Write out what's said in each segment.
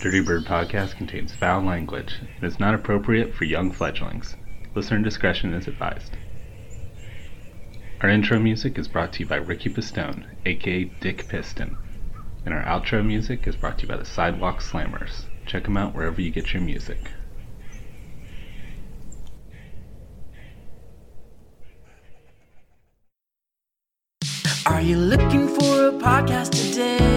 Dirty Bird podcast contains foul language and is not appropriate for young fledglings. Listener discretion is advised. Our intro music is brought to you by Ricky Pistone, aka Dick Piston. And our outro music is brought to you by the Sidewalk Slammers. Check them out wherever you get your music. Are you looking for a podcast today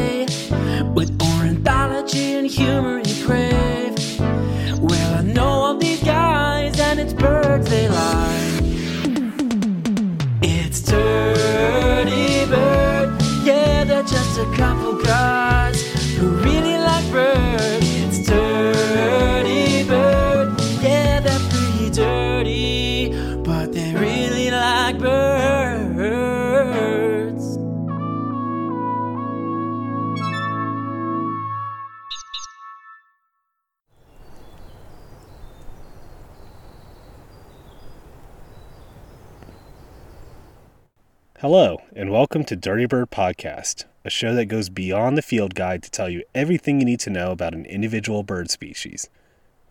Hello, and welcome to Dirty Bird Podcast, a show that goes beyond the field guide to tell you everything you need to know about an individual bird species,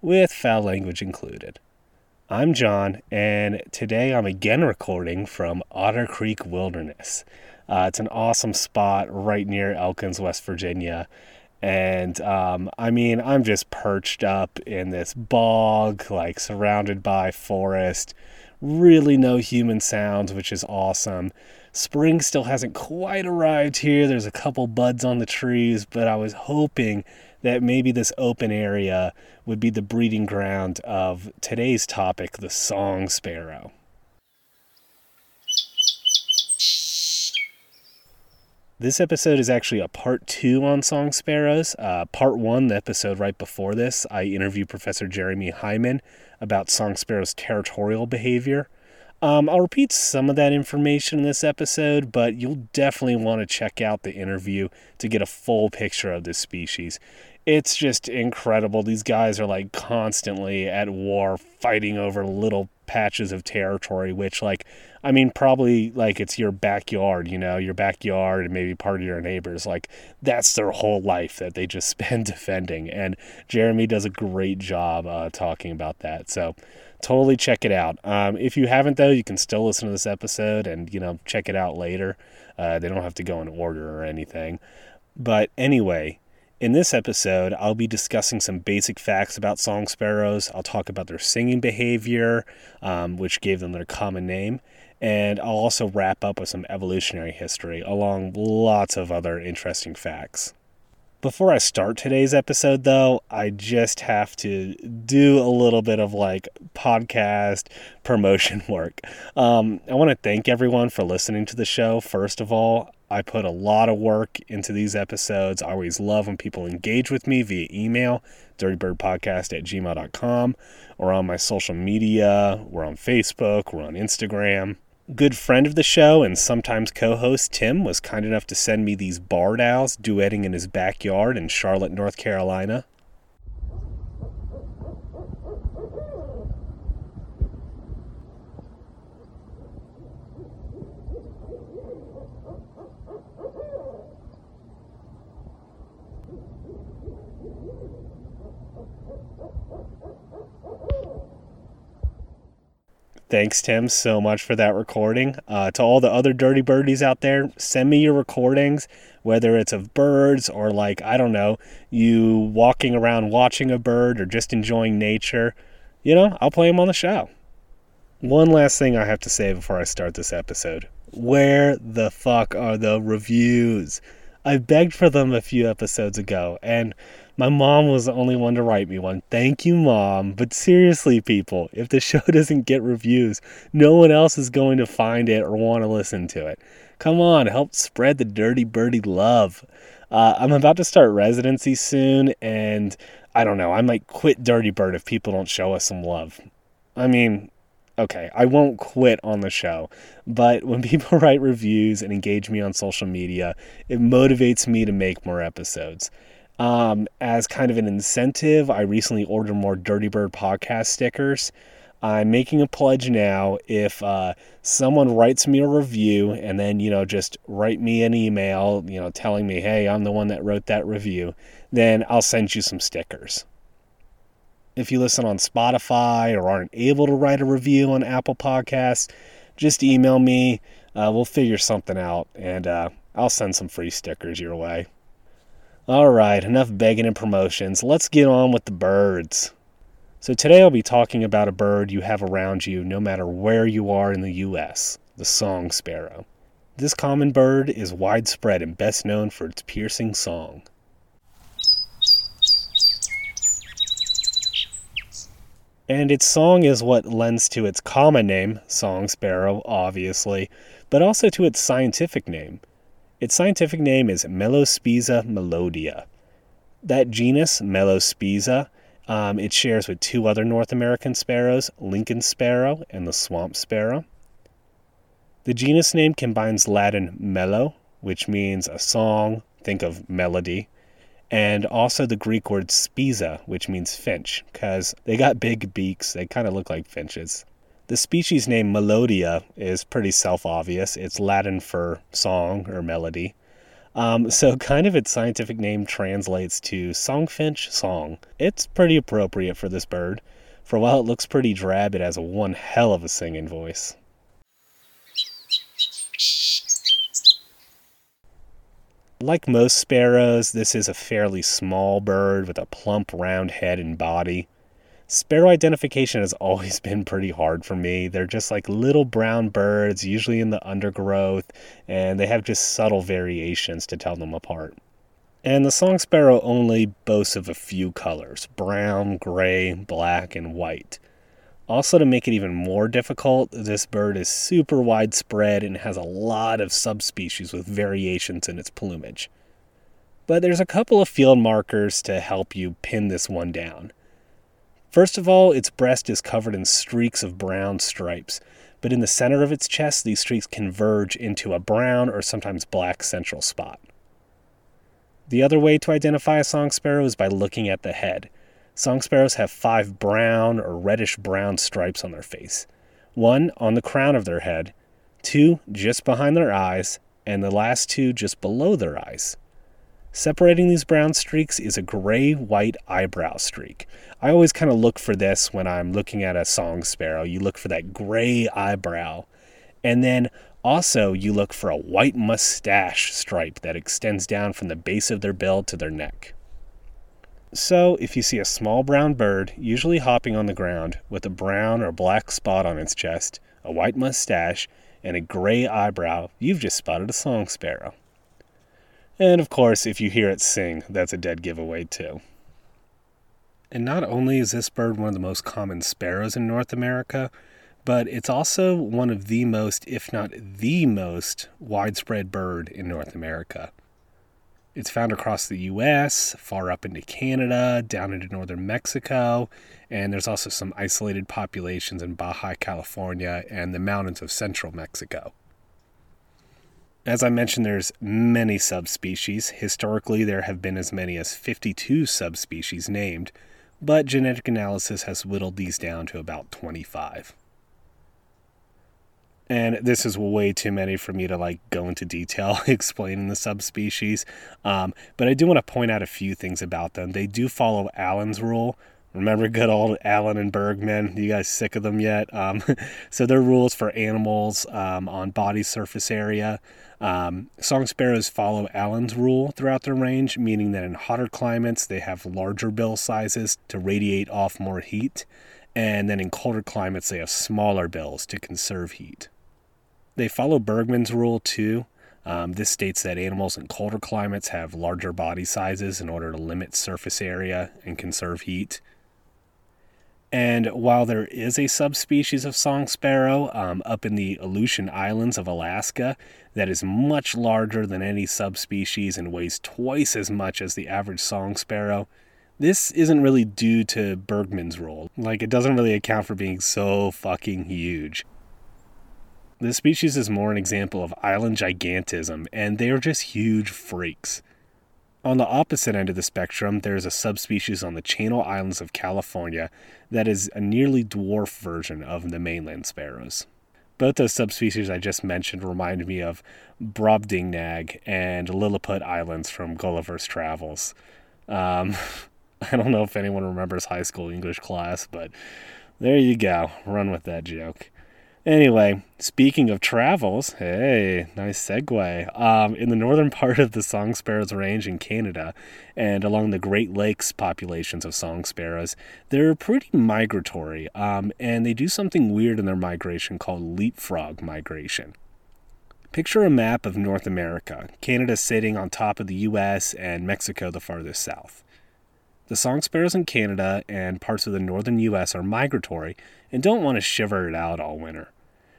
with foul language included. I'm John, and today I'm again recording from Otter Creek Wilderness. Uh, it's an awesome spot right near Elkins, West Virginia. And um, I mean, I'm just perched up in this bog, like surrounded by forest really no human sounds, which is awesome. Spring still hasn't quite arrived here. There's a couple buds on the trees, but I was hoping that maybe this open area would be the breeding ground of today's topic, the song sparrow. This episode is actually a part two on song sparrows. Uh, part one, the episode right before this, I interview Professor Jeremy Hyman about song sparrows' territorial behavior. Um, I'll repeat some of that information in this episode, but you'll definitely want to check out the interview to get a full picture of this species. It's just incredible. These guys are like constantly at war fighting over little patches of territory, which, like, I mean, probably like it's your backyard, you know, your backyard and maybe part of your neighbors. Like, that's their whole life that they just spend defending. And Jeremy does a great job uh, talking about that. So, totally check it out. Um, if you haven't, though, you can still listen to this episode and, you know, check it out later. Uh, they don't have to go in order or anything. But anyway, in this episode, I'll be discussing some basic facts about song sparrows. I'll talk about their singing behavior, um, which gave them their common name. And I'll also wrap up with some evolutionary history, along lots of other interesting facts. Before I start today's episode, though, I just have to do a little bit of like podcast promotion work. Um, I want to thank everyone for listening to the show, first of all. I put a lot of work into these episodes. I always love when people engage with me via email, dirtybirdpodcast at gmail.com, or on my social media. We're on Facebook, we're on Instagram good friend of the show and sometimes co-host Tim was kind enough to send me these barred owls duetting in his backyard in Charlotte, North Carolina. Thanks, Tim, so much for that recording. Uh, to all the other dirty birdies out there, send me your recordings, whether it's of birds or like, I don't know, you walking around watching a bird or just enjoying nature. You know, I'll play them on the show. One last thing I have to say before I start this episode where the fuck are the reviews? I begged for them a few episodes ago, and my mom was the only one to write me one. Thank you, mom. But seriously, people, if the show doesn't get reviews, no one else is going to find it or want to listen to it. Come on, help spread the dirty birdie love. Uh, I'm about to start residency soon, and I don't know, I might quit Dirty Bird if people don't show us some love. I mean, okay, I won't quit on the show, but when people write reviews and engage me on social media, it motivates me to make more episodes. Um, as kind of an incentive, I recently ordered more Dirty Bird podcast stickers. I'm making a pledge now. If uh, someone writes me a review and then, you know, just write me an email, you know, telling me, hey, I'm the one that wrote that review, then I'll send you some stickers. If you listen on Spotify or aren't able to write a review on Apple Podcasts, just email me. Uh, we'll figure something out and uh, I'll send some free stickers your way. All right, enough begging and promotions. Let's get on with the birds. So, today I'll be talking about a bird you have around you no matter where you are in the U.S. the song sparrow. This common bird is widespread and best known for its piercing song. And its song is what lends to its common name, song sparrow, obviously, but also to its scientific name. Its scientific name is Melospiza melodia. That genus, Melospiza, um, it shares with two other North American sparrows, Lincoln sparrow and the swamp sparrow. The genus name combines Latin melo, which means a song, think of melody, and also the Greek word spiza, which means finch, because they got big beaks, they kind of look like finches. The species name Melodia is pretty self obvious. It's Latin for song or melody. Um, so, kind of its scientific name translates to songfinch song. It's pretty appropriate for this bird. For while it looks pretty drab, it has one hell of a singing voice. Like most sparrows, this is a fairly small bird with a plump, round head and body. Sparrow identification has always been pretty hard for me. They're just like little brown birds, usually in the undergrowth, and they have just subtle variations to tell them apart. And the song sparrow only boasts of a few colors brown, gray, black, and white. Also, to make it even more difficult, this bird is super widespread and has a lot of subspecies with variations in its plumage. But there's a couple of field markers to help you pin this one down. First of all, its breast is covered in streaks of brown stripes, but in the center of its chest, these streaks converge into a brown or sometimes black central spot. The other way to identify a song sparrow is by looking at the head. Song sparrows have five brown or reddish brown stripes on their face one on the crown of their head, two just behind their eyes, and the last two just below their eyes. Separating these brown streaks is a gray white eyebrow streak. I always kind of look for this when I'm looking at a song sparrow. You look for that gray eyebrow. And then also, you look for a white mustache stripe that extends down from the base of their bill to their neck. So, if you see a small brown bird, usually hopping on the ground, with a brown or black spot on its chest, a white mustache, and a gray eyebrow, you've just spotted a song sparrow. And of course, if you hear it sing, that's a dead giveaway too. And not only is this bird one of the most common sparrows in North America, but it's also one of the most, if not the most, widespread bird in North America. It's found across the US, far up into Canada, down into northern Mexico, and there's also some isolated populations in Baja California and the mountains of central Mexico. As I mentioned, there's many subspecies. Historically, there have been as many as 52 subspecies named, but genetic analysis has whittled these down to about 25. And this is way too many for me to like go into detail explaining the subspecies. Um, but I do want to point out a few things about them. They do follow Allen's rule. Remember good old Allen and Bergmann? You guys sick of them yet? Um, so their rules for animals um, on body surface area. Um, song sparrows follow Allen's rule throughout their range, meaning that in hotter climates they have larger bill sizes to radiate off more heat, and then in colder climates they have smaller bills to conserve heat. They follow Bergmann's rule too. Um, this states that animals in colder climates have larger body sizes in order to limit surface area and conserve heat. And while there is a subspecies of song sparrow um, up in the Aleutian Islands of Alaska that is much larger than any subspecies and weighs twice as much as the average song sparrow, this isn't really due to Bergmann's rule. Like, it doesn't really account for being so fucking huge. This species is more an example of island gigantism, and they are just huge freaks. On the opposite end of the spectrum, there is a subspecies on the Channel Islands of California that is a nearly dwarf version of the mainland sparrows. Both those subspecies I just mentioned remind me of Brobdingnag and Lilliput Islands from Gulliver's Travels. Um, I don't know if anyone remembers high school English class, but there you go. Run with that joke. Anyway, speaking of travels, hey, nice segue. Um, in the northern part of the song sparrows range in Canada and along the Great Lakes populations of song sparrows, they're pretty migratory, um, and they do something weird in their migration called leapfrog migration. Picture a map of North America, Canada sitting on top of the US and Mexico the farthest south. The song sparrows in Canada and parts of the northern US are migratory and don't want to shiver it out all winter.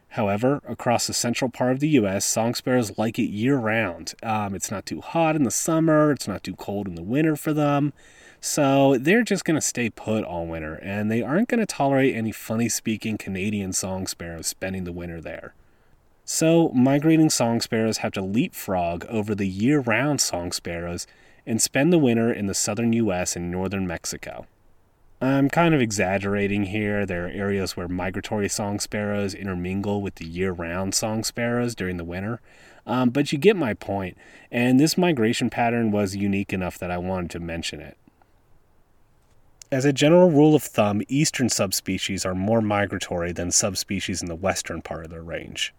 However, across the central part of the US, song sparrows like it year round. Um, it's not too hot in the summer, it's not too cold in the winter for them. So they're just going to stay put all winter, and they aren't going to tolerate any funny speaking Canadian song sparrows spending the winter there. So, migrating song sparrows have to leapfrog over the year round song sparrows and spend the winter in the southern US and northern Mexico. I'm kind of exaggerating here. There are areas where migratory song sparrows intermingle with the year round song sparrows during the winter. Um, but you get my point, and this migration pattern was unique enough that I wanted to mention it. As a general rule of thumb, eastern subspecies are more migratory than subspecies in the western part of their range.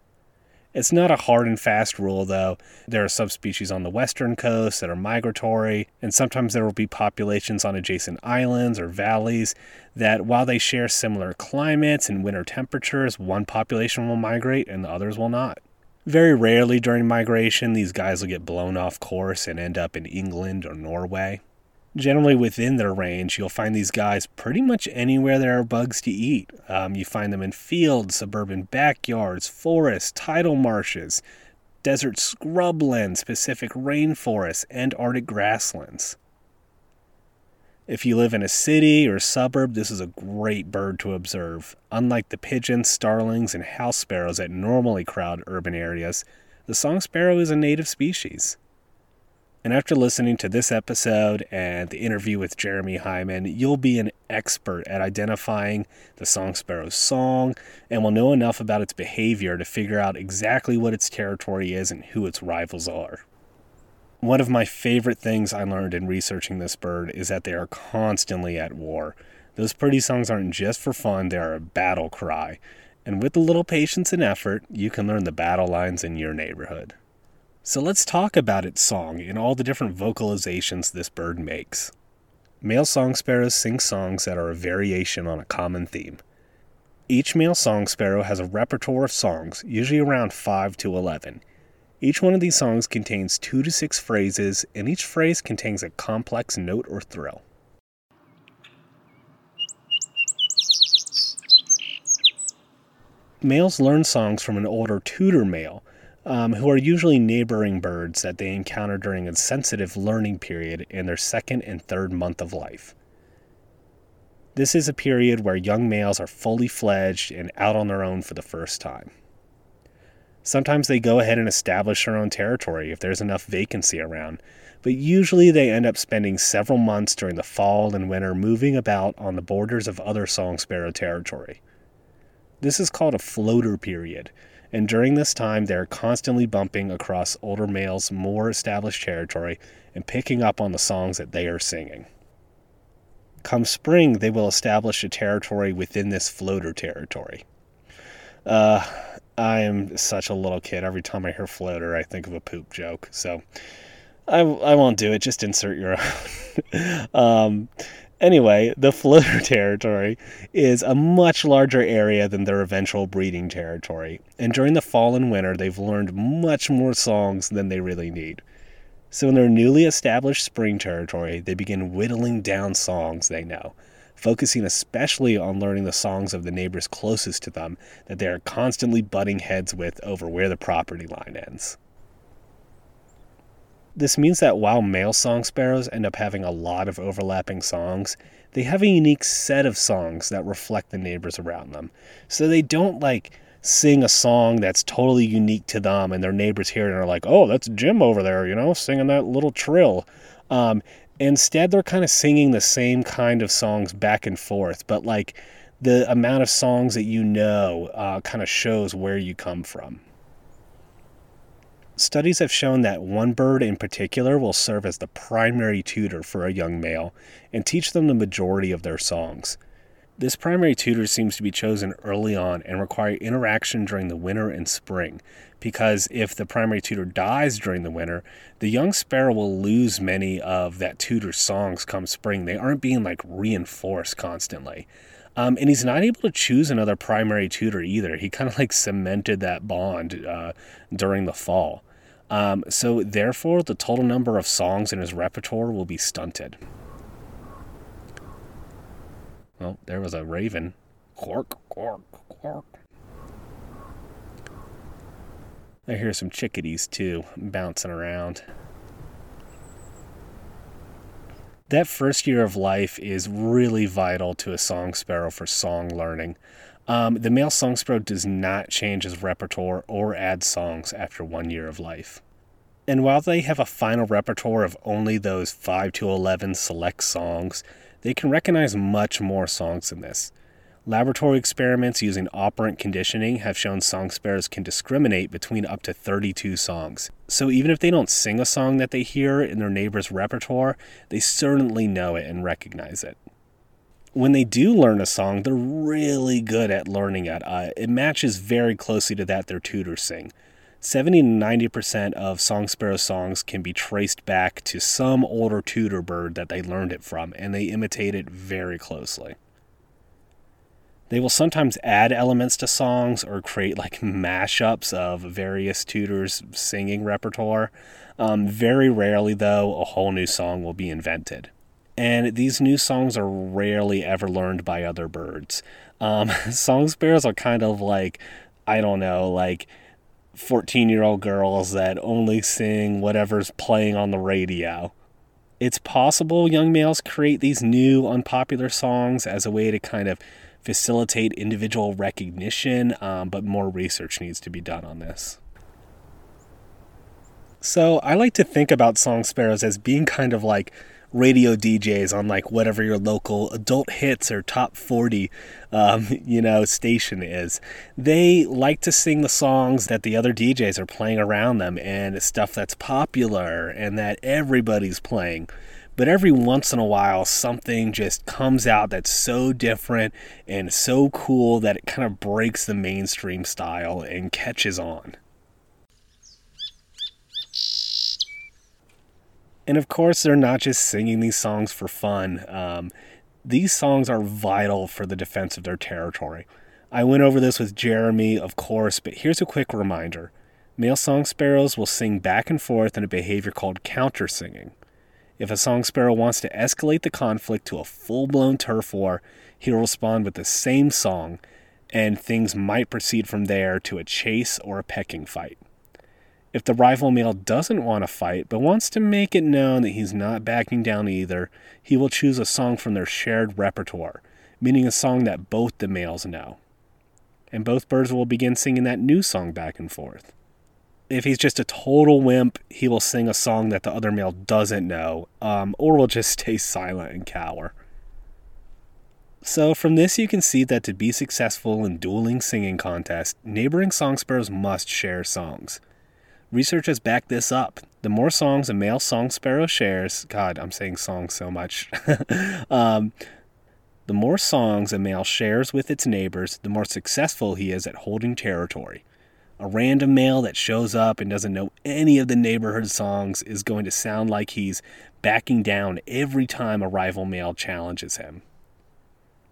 It's not a hard and fast rule, though. There are subspecies on the western coast that are migratory, and sometimes there will be populations on adjacent islands or valleys that, while they share similar climates and winter temperatures, one population will migrate and the others will not. Very rarely during migration, these guys will get blown off course and end up in England or Norway. Generally, within their range, you'll find these guys pretty much anywhere there are bugs to eat. Um, you find them in fields, suburban backyards, forests, tidal marshes, desert scrublands, Pacific rainforests, and Arctic grasslands. If you live in a city or suburb, this is a great bird to observe. Unlike the pigeons, starlings, and house sparrows that normally crowd urban areas, the song sparrow is a native species. And after listening to this episode and the interview with Jeremy Hyman, you'll be an expert at identifying the song sparrow's song and will know enough about its behavior to figure out exactly what its territory is and who its rivals are. One of my favorite things I learned in researching this bird is that they are constantly at war. Those pretty songs aren't just for fun, they are a battle cry. And with a little patience and effort, you can learn the battle lines in your neighborhood. So let's talk about its song and all the different vocalizations this bird makes. Male song sparrows sing songs that are a variation on a common theme. Each male song sparrow has a repertoire of songs, usually around 5 to 11. Each one of these songs contains 2 to 6 phrases, and each phrase contains a complex note or trill. Males learn songs from an older tutor male um, who are usually neighboring birds that they encounter during a sensitive learning period in their second and third month of life. This is a period where young males are fully fledged and out on their own for the first time. Sometimes they go ahead and establish their own territory if there's enough vacancy around, but usually they end up spending several months during the fall and winter moving about on the borders of other song sparrow territory. This is called a floater period, and during this time they're constantly bumping across older males' more established territory and picking up on the songs that they are singing. Come spring, they will establish a territory within this floater territory. Uh, I am such a little kid. Every time I hear floater, I think of a poop joke. So I, I won't do it. Just insert your own. um, Anyway, the floater territory is a much larger area than their eventual breeding territory, and during the fall and winter, they've learned much more songs than they really need. So, in their newly established spring territory, they begin whittling down songs they know, focusing especially on learning the songs of the neighbors closest to them that they are constantly butting heads with over where the property line ends. This means that while male song sparrows end up having a lot of overlapping songs, they have a unique set of songs that reflect the neighbors around them. So they don't like sing a song that's totally unique to them and their neighbors hear it and are like, oh, that's Jim over there, you know, singing that little trill. Um, instead, they're kind of singing the same kind of songs back and forth, but like the amount of songs that you know uh, kind of shows where you come from. Studies have shown that one bird in particular will serve as the primary tutor for a young male and teach them the majority of their songs. This primary tutor seems to be chosen early on and require interaction during the winter and spring, because if the primary tutor dies during the winter, the young sparrow will lose many of that tutor's songs come spring. They aren't being like reinforced constantly. Um, and he's not able to choose another primary tutor either. He kind of like cemented that bond uh, during the fall. Um, so, therefore, the total number of songs in his repertoire will be stunted. Well, there was a raven. Quark, quark, quark. I hear some chickadees too, bouncing around. That first year of life is really vital to a song sparrow for song learning. Um, the male song sparrow does not change his repertoire or add songs after one year of life. And while they have a final repertoire of only those 5 to 11 select songs, they can recognize much more songs than this. Laboratory experiments using operant conditioning have shown song sparrows can discriminate between up to 32 songs. So even if they don't sing a song that they hear in their neighbor's repertoire, they certainly know it and recognize it when they do learn a song, they're really good at learning it. Uh, it matches very closely to that their tutors sing. 70 to 90% of Song Sparrow songs can be traced back to some older tutor bird that they learned it from, and they imitate it very closely. They will sometimes add elements to songs or create like mashups of various tutors' singing repertoire. Um, very rarely, though, a whole new song will be invented and these new songs are rarely ever learned by other birds. Um, song sparrows are kind of like, I don't know, like 14 year old girls that only sing whatever's playing on the radio. It's possible young males create these new unpopular songs as a way to kind of facilitate individual recognition, um, but more research needs to be done on this. So I like to think about song sparrows as being kind of like radio DJs on like whatever your local adult hits or top 40 um, you know station is they like to sing the songs that the other DJs are playing around them and stuff that's popular and that everybody's playing but every once in a while something just comes out that's so different and so cool that it kind of breaks the mainstream style and catches on And of course, they're not just singing these songs for fun. Um, these songs are vital for the defense of their territory. I went over this with Jeremy, of course, but here's a quick reminder. Male song sparrows will sing back and forth in a behavior called counter singing. If a song sparrow wants to escalate the conflict to a full blown turf war, he'll respond with the same song, and things might proceed from there to a chase or a pecking fight. If the rival male doesn't want to fight but wants to make it known that he's not backing down either, he will choose a song from their shared repertoire, meaning a song that both the males know. And both birds will begin singing that new song back and forth. If he's just a total wimp, he will sing a song that the other male doesn't know, um, or will just stay silent and cower. So, from this, you can see that to be successful in dueling singing contests, neighboring song sparrows must share songs. Research has backed this up. The more songs a male song sparrow shares, God, I'm saying songs so much. um, the more songs a male shares with its neighbors, the more successful he is at holding territory. A random male that shows up and doesn't know any of the neighborhood songs is going to sound like he's backing down every time a rival male challenges him.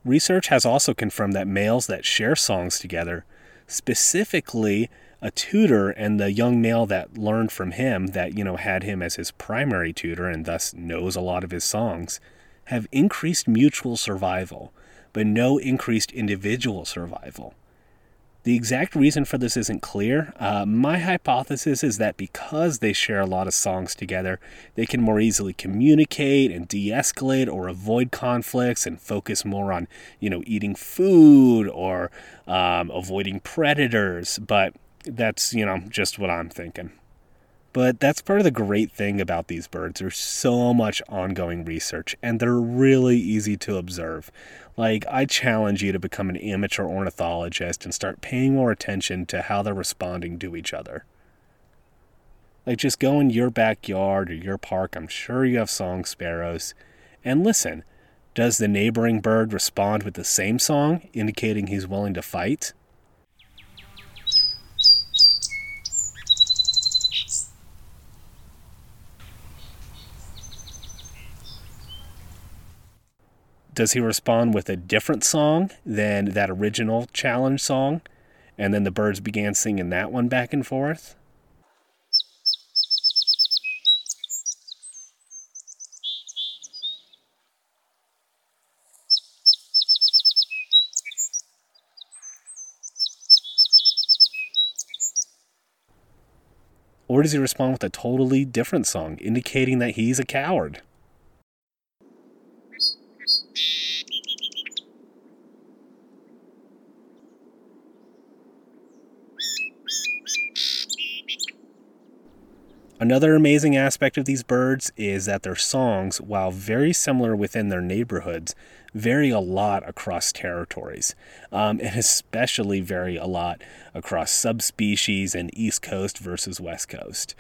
Research has also confirmed that males that share songs together, specifically a tutor and the young male that learned from him that you know had him as his primary tutor and thus knows a lot of his songs have increased mutual survival but no increased individual survival The exact reason for this isn't clear. Uh, my hypothesis is that because they share a lot of songs together, they can more easily communicate and de escalate or avoid conflicts and focus more on, you know, eating food or um, avoiding predators. But that's, you know, just what I'm thinking. But that's part of the great thing about these birds. There's so much ongoing research, and they're really easy to observe. Like, I challenge you to become an amateur ornithologist and start paying more attention to how they're responding to each other. Like, just go in your backyard or your park, I'm sure you have song sparrows, and listen. Does the neighboring bird respond with the same song, indicating he's willing to fight? Does he respond with a different song than that original challenge song? And then the birds began singing that one back and forth? Or does he respond with a totally different song, indicating that he's a coward? Another amazing aspect of these birds is that their songs, while very similar within their neighborhoods, vary a lot across territories, um, and especially vary a lot across subspecies and East Coast versus West Coast.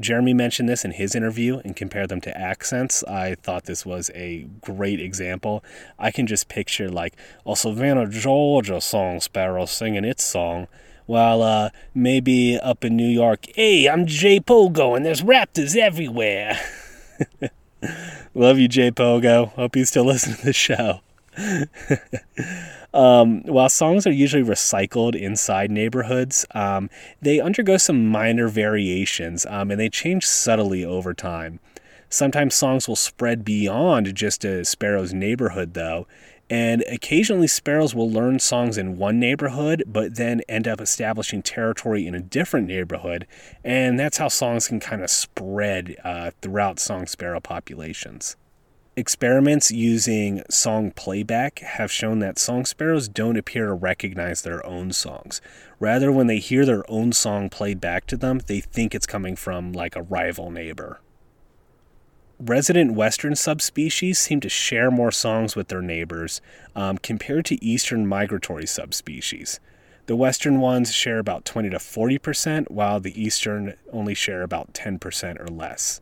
Jeremy mentioned this in his interview and compared them to accents. I thought this was a great example. I can just picture like a Savannah, Georgia song sparrow singing its song while uh, maybe up in New York, hey, I'm Jay Pogo and there's raptors everywhere. Love you, Jay Pogo. Hope you still listen to the show. um, while songs are usually recycled inside neighborhoods, um, they undergo some minor variations um, and they change subtly over time. Sometimes songs will spread beyond just a sparrow's neighborhood, though, and occasionally, sparrows will learn songs in one neighborhood, but then end up establishing territory in a different neighborhood. And that's how songs can kind of spread uh, throughout song sparrow populations. Experiments using song playback have shown that song sparrows don't appear to recognize their own songs. Rather, when they hear their own song played back to them, they think it's coming from like a rival neighbor resident western subspecies seem to share more songs with their neighbors um, compared to eastern migratory subspecies. The western ones share about 20 to 40%, while the eastern only share about 10% or less.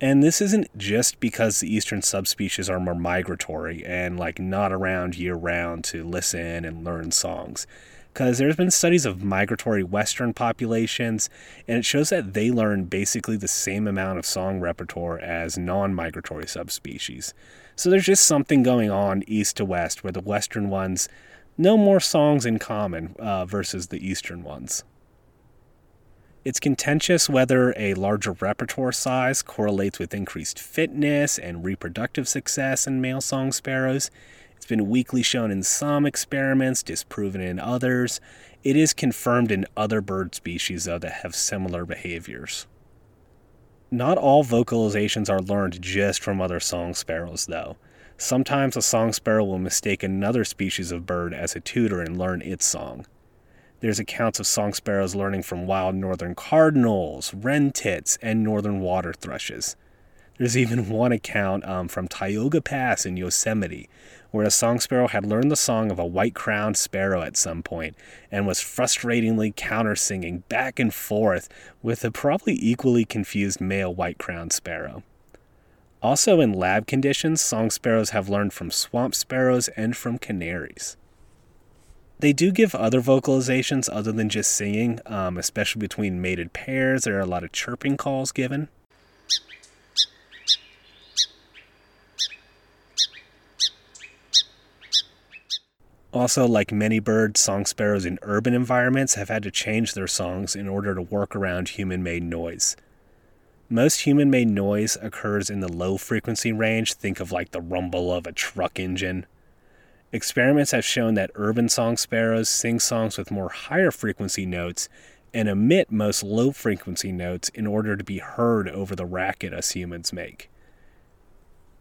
And this isn't just because the eastern subspecies are more migratory and like not around year round to listen and learn songs because there's been studies of migratory western populations and it shows that they learn basically the same amount of song repertoire as non-migratory subspecies. So there's just something going on east to west where the western ones know more songs in common uh, versus the eastern ones. It's contentious whether a larger repertoire size correlates with increased fitness and reproductive success in male song sparrows it's been weakly shown in some experiments, disproven in others. It is confirmed in other bird species, though, that have similar behaviors. Not all vocalizations are learned just from other song sparrows, though. Sometimes a song sparrow will mistake another species of bird as a tutor and learn its song. There's accounts of song sparrows learning from wild northern cardinals, wrentits, and northern water thrushes. There's even one account um, from Tioga Pass in Yosemite where a song sparrow had learned the song of a white crowned sparrow at some point and was frustratingly counter singing back and forth with a probably equally confused male white crowned sparrow. Also, in lab conditions, song sparrows have learned from swamp sparrows and from canaries. They do give other vocalizations other than just singing, um, especially between mated pairs. There are a lot of chirping calls given. Also, like many birds, song sparrows in urban environments have had to change their songs in order to work around human made noise. Most human made noise occurs in the low frequency range, think of like the rumble of a truck engine. Experiments have shown that urban song sparrows sing songs with more higher frequency notes and emit most low frequency notes in order to be heard over the racket us humans make.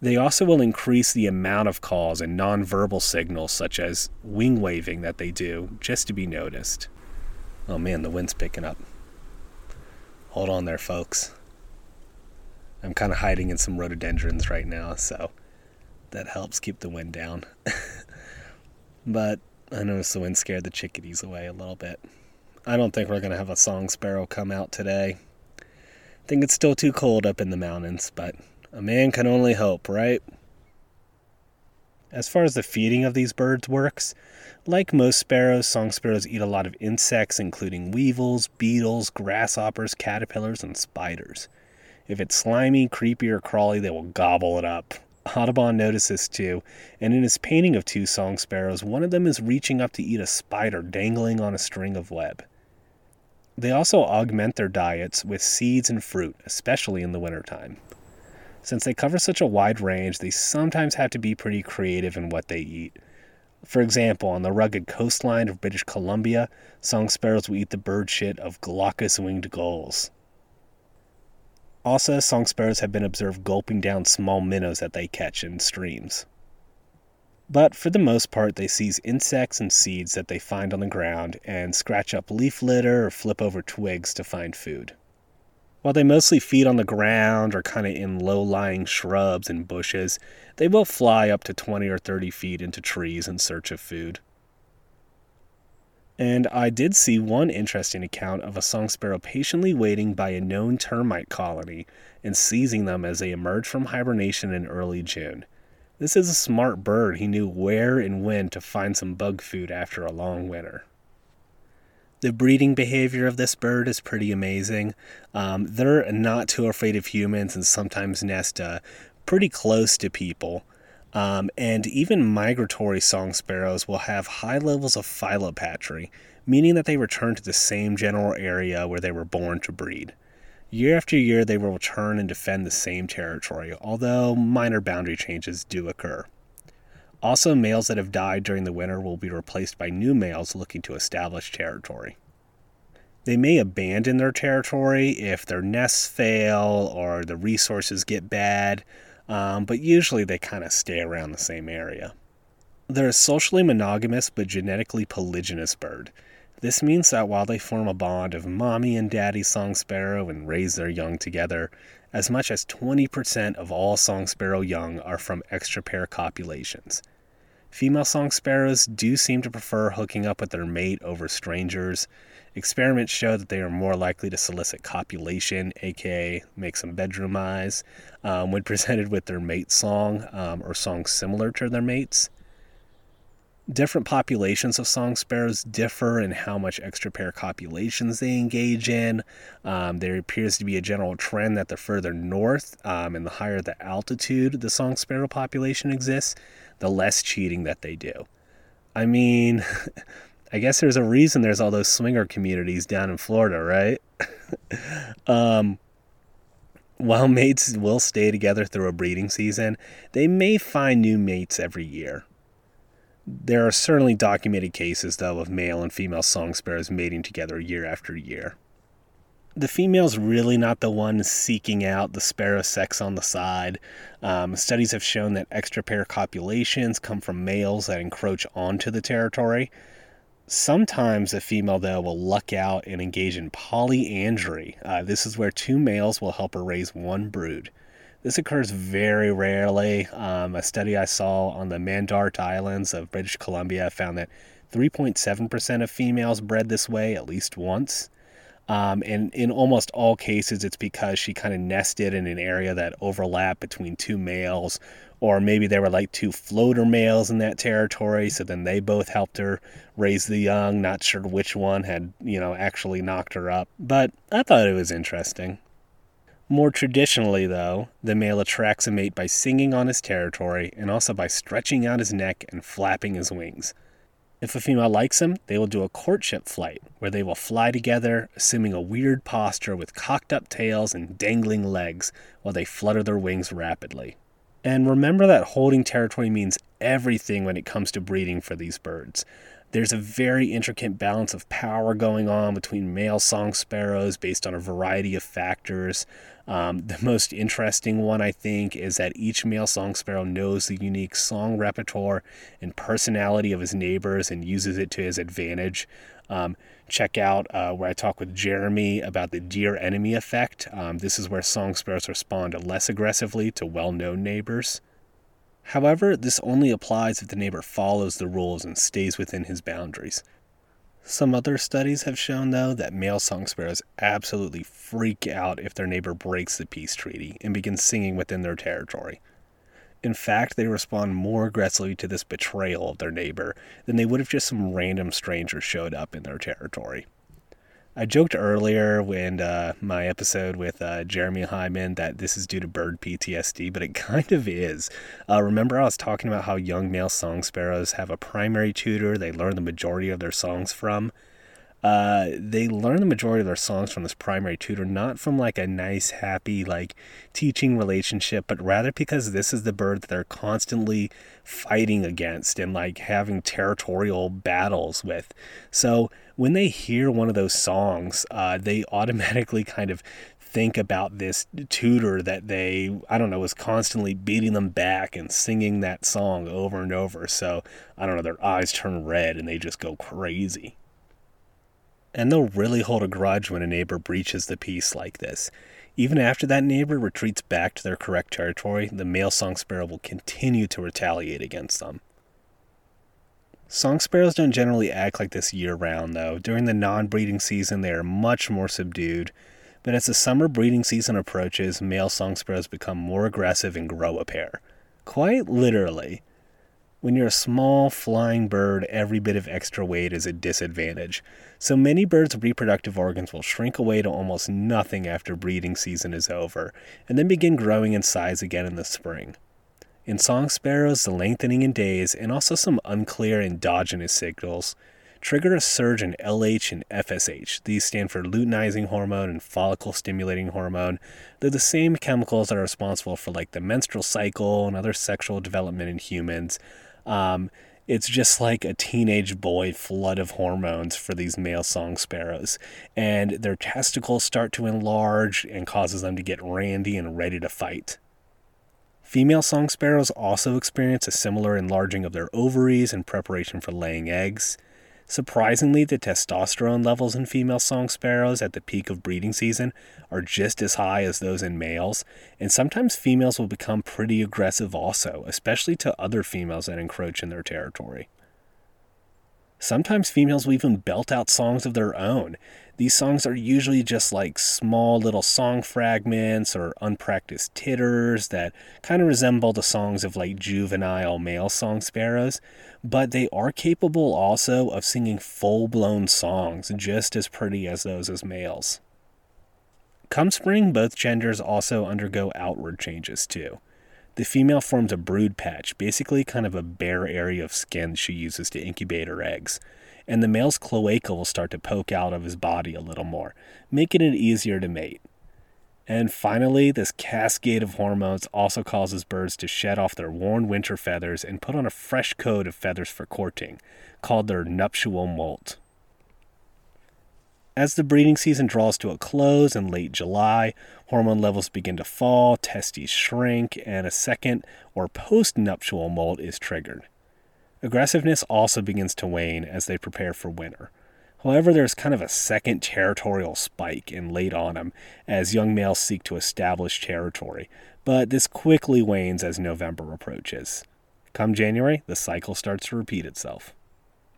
They also will increase the amount of calls and nonverbal signals, such as wing waving, that they do just to be noticed. Oh man, the wind's picking up. Hold on there, folks. I'm kind of hiding in some rhododendrons right now, so that helps keep the wind down. but I noticed the wind scared the chickadees away a little bit. I don't think we're going to have a song sparrow come out today. I think it's still too cold up in the mountains, but a man can only hope, right? As far as the feeding of these birds works, like most sparrows, song sparrows eat a lot of insects, including weevils, beetles, grasshoppers, caterpillars, and spiders. If it's slimy, creepy, or crawly, they will gobble it up. Audubon notices too, and in his painting of two song sparrows, one of them is reaching up to eat a spider dangling on a string of web. They also augment their diets with seeds and fruit, especially in the wintertime. Since they cover such a wide range, they sometimes have to be pretty creative in what they eat. For example, on the rugged coastline of British Columbia, song sparrows will eat the bird shit of glaucous winged gulls. Also, song sparrows have been observed gulping down small minnows that they catch in streams. But for the most part, they seize insects and seeds that they find on the ground and scratch up leaf litter or flip over twigs to find food. While they mostly feed on the ground or kind of in low lying shrubs and bushes, they will fly up to 20 or 30 feet into trees in search of food. And I did see one interesting account of a song sparrow patiently waiting by a known termite colony and seizing them as they emerged from hibernation in early June. This is a smart bird. He knew where and when to find some bug food after a long winter. The breeding behavior of this bird is pretty amazing. Um, they're not too afraid of humans and sometimes nest uh, pretty close to people. Um, and even migratory song sparrows will have high levels of philopatry, meaning that they return to the same general area where they were born to breed. Year after year, they will return and defend the same territory, although minor boundary changes do occur. Also, males that have died during the winter will be replaced by new males looking to establish territory. They may abandon their territory if their nests fail or the resources get bad, um, but usually they kind of stay around the same area. They're a socially monogamous but genetically polygynous bird. This means that while they form a bond of mommy and daddy song sparrow and raise their young together, as much as 20% of all song sparrow young are from extra pair copulations. Female song sparrows do seem to prefer hooking up with their mate over strangers. Experiments show that they are more likely to solicit copulation, aka make some bedroom eyes, um, when presented with their mate song um, or songs similar to their mates. Different populations of song sparrows differ in how much extra pair copulations they engage in. Um, there appears to be a general trend that the further north um, and the higher the altitude the song sparrow population exists, the less cheating that they do. I mean, I guess there's a reason there's all those swinger communities down in Florida, right? um, while mates will stay together through a breeding season, they may find new mates every year. There are certainly documented cases, though, of male and female song sparrows mating together year after year. The female's really not the one seeking out the sparrow sex on the side. Um, studies have shown that extra pair copulations come from males that encroach onto the territory. Sometimes a female, though, will luck out and engage in polyandry. Uh, this is where two males will help her raise one brood. This occurs very rarely. Um, a study I saw on the Mandarte Islands of British Columbia found that 3.7% of females bred this way at least once. Um, and in almost all cases, it's because she kind of nested in an area that overlapped between two males, or maybe there were like two floater males in that territory, so then they both helped her raise the young. Not sure which one had, you know, actually knocked her up, but I thought it was interesting. More traditionally, though, the male attracts a mate by singing on his territory and also by stretching out his neck and flapping his wings. If a female likes him, they will do a courtship flight where they will fly together, assuming a weird posture with cocked up tails and dangling legs while they flutter their wings rapidly. And remember that holding territory means everything when it comes to breeding for these birds. There's a very intricate balance of power going on between male song sparrows based on a variety of factors. Um, the most interesting one, I think, is that each male song sparrow knows the unique song repertoire and personality of his neighbors and uses it to his advantage. Um, check out uh, where I talk with Jeremy about the dear enemy effect. Um, this is where song sparrows respond less aggressively to well known neighbors. However, this only applies if the neighbor follows the rules and stays within his boundaries. Some other studies have shown, though, that male song sparrows absolutely freak out if their neighbor breaks the peace treaty and begins singing within their territory. In fact, they respond more aggressively to this betrayal of their neighbor than they would if just some random stranger showed up in their territory. I joked earlier when uh, my episode with uh, Jeremy Hyman that this is due to bird PTSD, but it kind of is. Uh, remember, I was talking about how young male song sparrows have a primary tutor they learn the majority of their songs from? Uh, they learn the majority of their songs from this primary tutor, not from like a nice, happy, like teaching relationship, but rather because this is the bird that they're constantly fighting against and like having territorial battles with. So when they hear one of those songs, uh, they automatically kind of think about this tutor that they, I don't know, was constantly beating them back and singing that song over and over. So, I don't know, their eyes turn red and they just go crazy. And they'll really hold a grudge when a neighbor breaches the peace like this. Even after that neighbor retreats back to their correct territory, the male song sparrow will continue to retaliate against them. Song sparrows don't generally act like this year round, though. During the non breeding season, they are much more subdued. But as the summer breeding season approaches, male song sparrows become more aggressive and grow a pair. Quite literally. When you're a small flying bird, every bit of extra weight is a disadvantage. So many birds' reproductive organs will shrink away to almost nothing after breeding season is over, and then begin growing in size again in the spring. In song sparrows, the lengthening in days and also some unclear endogenous signals trigger a surge in LH and FSH. These stand for luteinizing hormone and follicle stimulating hormone. They're the same chemicals that are responsible for like the menstrual cycle and other sexual development in humans. Um, it's just like a teenage boy flood of hormones for these male song sparrows. And their testicles start to enlarge and causes them to get randy and ready to fight. Female song sparrows also experience a similar enlarging of their ovaries in preparation for laying eggs. Surprisingly, the testosterone levels in female song sparrows at the peak of breeding season are just as high as those in males, and sometimes females will become pretty aggressive also, especially to other females that encroach in their territory. Sometimes females will even belt out songs of their own. These songs are usually just like small little song fragments or unpracticed titters that kind of resemble the songs of like juvenile male song sparrows, but they are capable also of singing full blown songs just as pretty as those as males. Come spring, both genders also undergo outward changes too. The female forms a brood patch, basically kind of a bare area of skin she uses to incubate her eggs, and the male's cloaca will start to poke out of his body a little more, making it easier to mate. And finally, this cascade of hormones also causes birds to shed off their worn winter feathers and put on a fresh coat of feathers for courting, called their nuptial molt. As the breeding season draws to a close in late July, hormone levels begin to fall, testes shrink, and a second or post-nuptial molt is triggered. Aggressiveness also begins to wane as they prepare for winter. However, there's kind of a second territorial spike in late autumn as young males seek to establish territory, but this quickly wanes as November approaches. Come January, the cycle starts to repeat itself.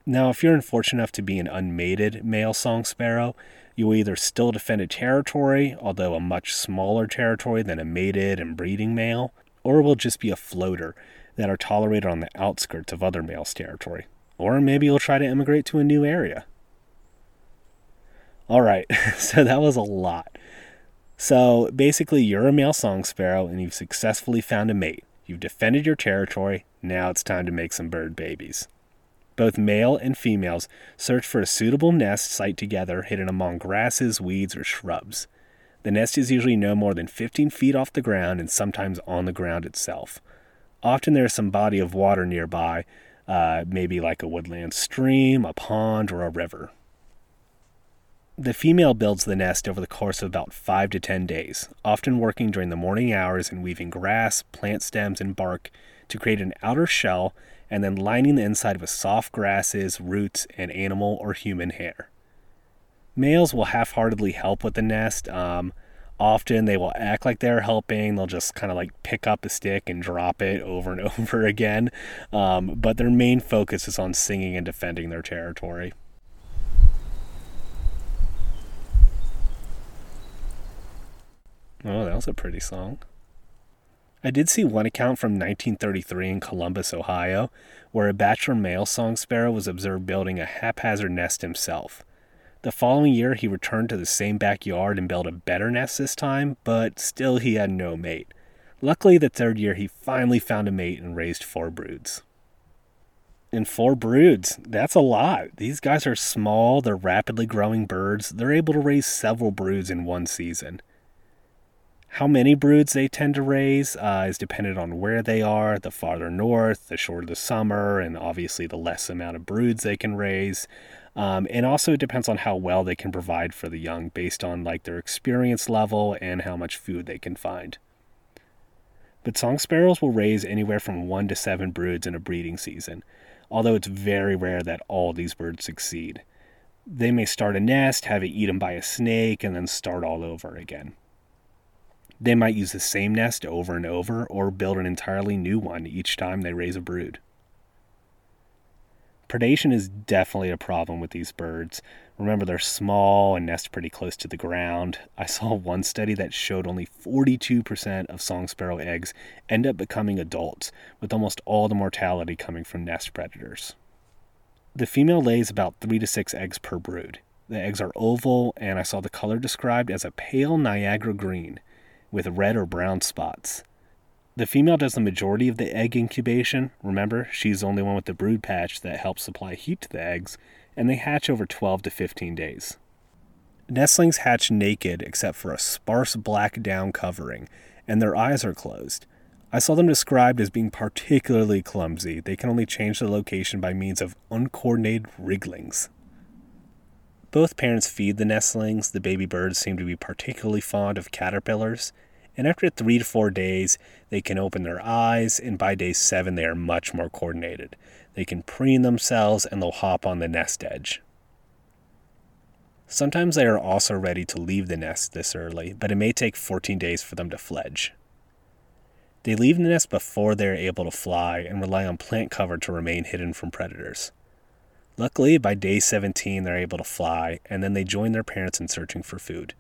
Now, if you're unfortunate enough to be an unmated male song sparrow, you will either still defend a territory, although a much smaller territory than a mated and breeding male, or will just be a floater that are tolerated on the outskirts of other males' territory. Or maybe you'll try to immigrate to a new area. All right, so that was a lot. So basically, you're a male song sparrow and you've successfully found a mate. You've defended your territory, now it's time to make some bird babies. Both male and females search for a suitable nest site together hidden among grasses, weeds, or shrubs. The nest is usually no more than 15 feet off the ground and sometimes on the ground itself. Often there is some body of water nearby, uh, maybe like a woodland stream, a pond, or a river. The female builds the nest over the course of about 5 to 10 days, often working during the morning hours and weaving grass, plant stems, and bark to create an outer shell and then lining the inside with soft grasses, roots, and animal or human hair. Males will half heartedly help with the nest. Um, often they will act like they're helping. They'll just kind of like pick up a stick and drop it over and over again. Um, but their main focus is on singing and defending their territory. Oh, that was a pretty song. I did see one account from 1933 in Columbus, Ohio, where a bachelor male song sparrow was observed building a haphazard nest himself. The following year, he returned to the same backyard and built a better nest this time, but still he had no mate. Luckily, the third year, he finally found a mate and raised four broods. And four broods, that's a lot. These guys are small, they're rapidly growing birds, they're able to raise several broods in one season. How many broods they tend to raise uh, is dependent on where they are. The farther north, the shorter the summer, and obviously the less amount of broods they can raise. Um, and also it depends on how well they can provide for the young based on like their experience level and how much food they can find. But song sparrows will raise anywhere from one to seven broods in a breeding season, although it's very rare that all these birds succeed. They may start a nest, have it eaten by a snake, and then start all over again. They might use the same nest over and over or build an entirely new one each time they raise a brood. Predation is definitely a problem with these birds. Remember, they're small and nest pretty close to the ground. I saw one study that showed only 42% of song sparrow eggs end up becoming adults, with almost all the mortality coming from nest predators. The female lays about 3 to 6 eggs per brood. The eggs are oval, and I saw the color described as a pale Niagara green with red or brown spots. The female does the majority of the egg incubation. Remember, she's the only one with the brood patch that helps supply heat to the eggs, and they hatch over 12 to 15 days. Nestlings hatch naked except for a sparse black down covering, and their eyes are closed. I saw them described as being particularly clumsy. They can only change their location by means of uncoordinated wrigglings. Both parents feed the nestlings. The baby birds seem to be particularly fond of caterpillars. And after three to four days, they can open their eyes, and by day seven, they are much more coordinated. They can preen themselves and they'll hop on the nest edge. Sometimes they are also ready to leave the nest this early, but it may take 14 days for them to fledge. They leave the nest before they are able to fly and rely on plant cover to remain hidden from predators. Luckily, by day 17, they're able to fly, and then they join their parents in searching for food.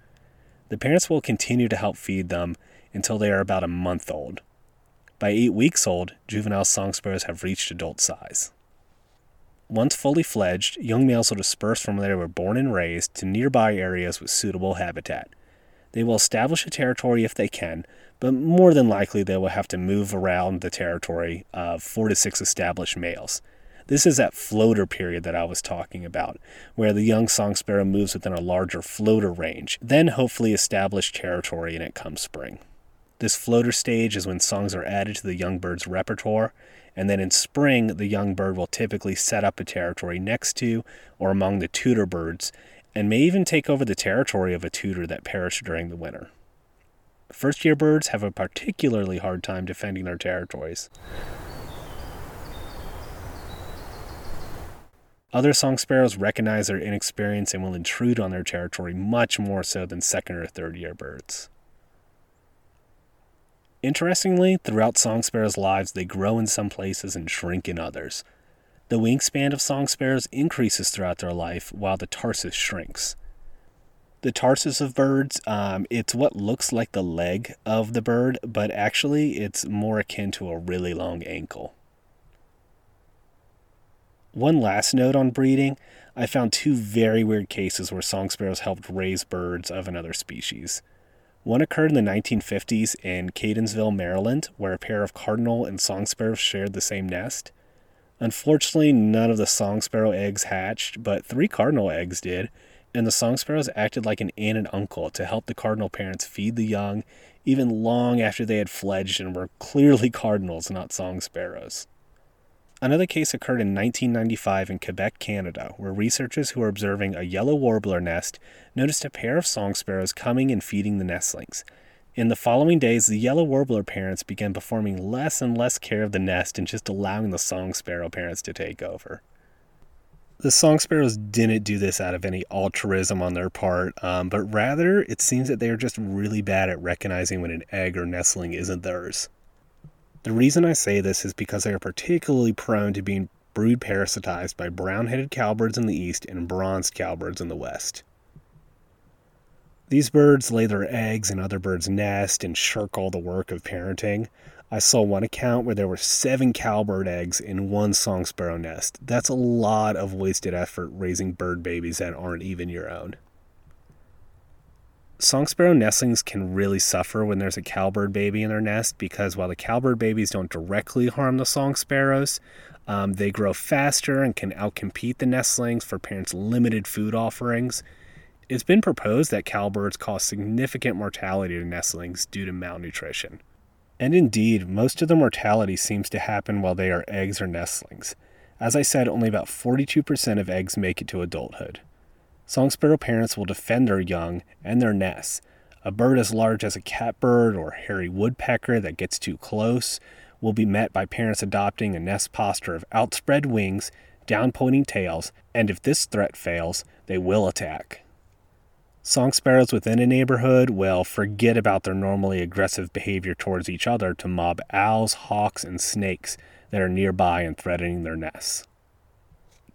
The parents will continue to help feed them until they are about a month old. By eight weeks old, juvenile song sparrows have reached adult size. Once fully fledged, young males will disperse from where they were born and raised to nearby areas with suitable habitat. They will establish a territory if they can, but more than likely they will have to move around the territory of four to six established males. This is that floater period that I was talking about, where the young song sparrow moves within a larger floater range, then hopefully establish territory in it come spring. This floater stage is when songs are added to the young bird's repertoire, and then in spring, the young bird will typically set up a territory next to or among the tutor birds, and may even take over the territory of a tutor that perished during the winter. First year birds have a particularly hard time defending their territories. Other song sparrows recognize their inexperience and will intrude on their territory much more so than second or third year birds. Interestingly, throughout song sparrows' lives, they grow in some places and shrink in others. The wingspan of song sparrows increases throughout their life while the tarsus shrinks. The tarsus of birds, um, it's what looks like the leg of the bird, but actually it's more akin to a really long ankle. One last note on breeding I found two very weird cases where song sparrows helped raise birds of another species. One occurred in the 1950s in Catonsville, Maryland, where a pair of cardinal and song sparrows shared the same nest. Unfortunately, none of the song sparrow eggs hatched, but three cardinal eggs did, and the song sparrows acted like an aunt and uncle to help the cardinal parents feed the young, even long after they had fledged and were clearly cardinals, not song sparrows. Another case occurred in 1995 in Quebec, Canada, where researchers who were observing a yellow warbler nest noticed a pair of song sparrows coming and feeding the nestlings. In the following days, the yellow warbler parents began performing less and less care of the nest and just allowing the song sparrow parents to take over. The song sparrows didn't do this out of any altruism on their part, um, but rather it seems that they are just really bad at recognizing when an egg or nestling isn't theirs. The reason I say this is because they are particularly prone to being brood parasitized by brown headed cowbirds in the east and bronzed cowbirds in the west. These birds lay their eggs in other birds' nests and shirk all the work of parenting. I saw one account where there were seven cowbird eggs in one song sparrow nest. That's a lot of wasted effort raising bird babies that aren't even your own. Song sparrow nestlings can really suffer when there's a cowbird baby in their nest because while the cowbird babies don't directly harm the song sparrows, um, they grow faster and can outcompete the nestlings for parents' limited food offerings. It's been proposed that cowbirds cause significant mortality to nestlings due to malnutrition. And indeed, most of the mortality seems to happen while they are eggs or nestlings. As I said, only about 42% of eggs make it to adulthood. Song sparrow parents will defend their young and their nests. A bird as large as a catbird or hairy woodpecker that gets too close will be met by parents adopting a nest posture of outspread wings, down pointing tails, and if this threat fails, they will attack. Song sparrows within a neighborhood will forget about their normally aggressive behavior towards each other to mob owls, hawks, and snakes that are nearby and threatening their nests.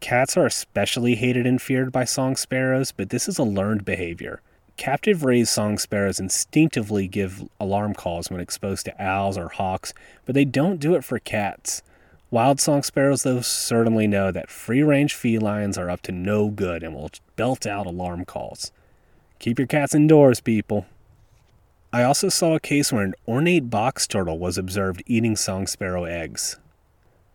Cats are especially hated and feared by song sparrows, but this is a learned behavior. Captive raised song sparrows instinctively give alarm calls when exposed to owls or hawks, but they don't do it for cats. Wild song sparrows, though, certainly know that free range felines are up to no good and will belt out alarm calls. Keep your cats indoors, people. I also saw a case where an ornate box turtle was observed eating song sparrow eggs.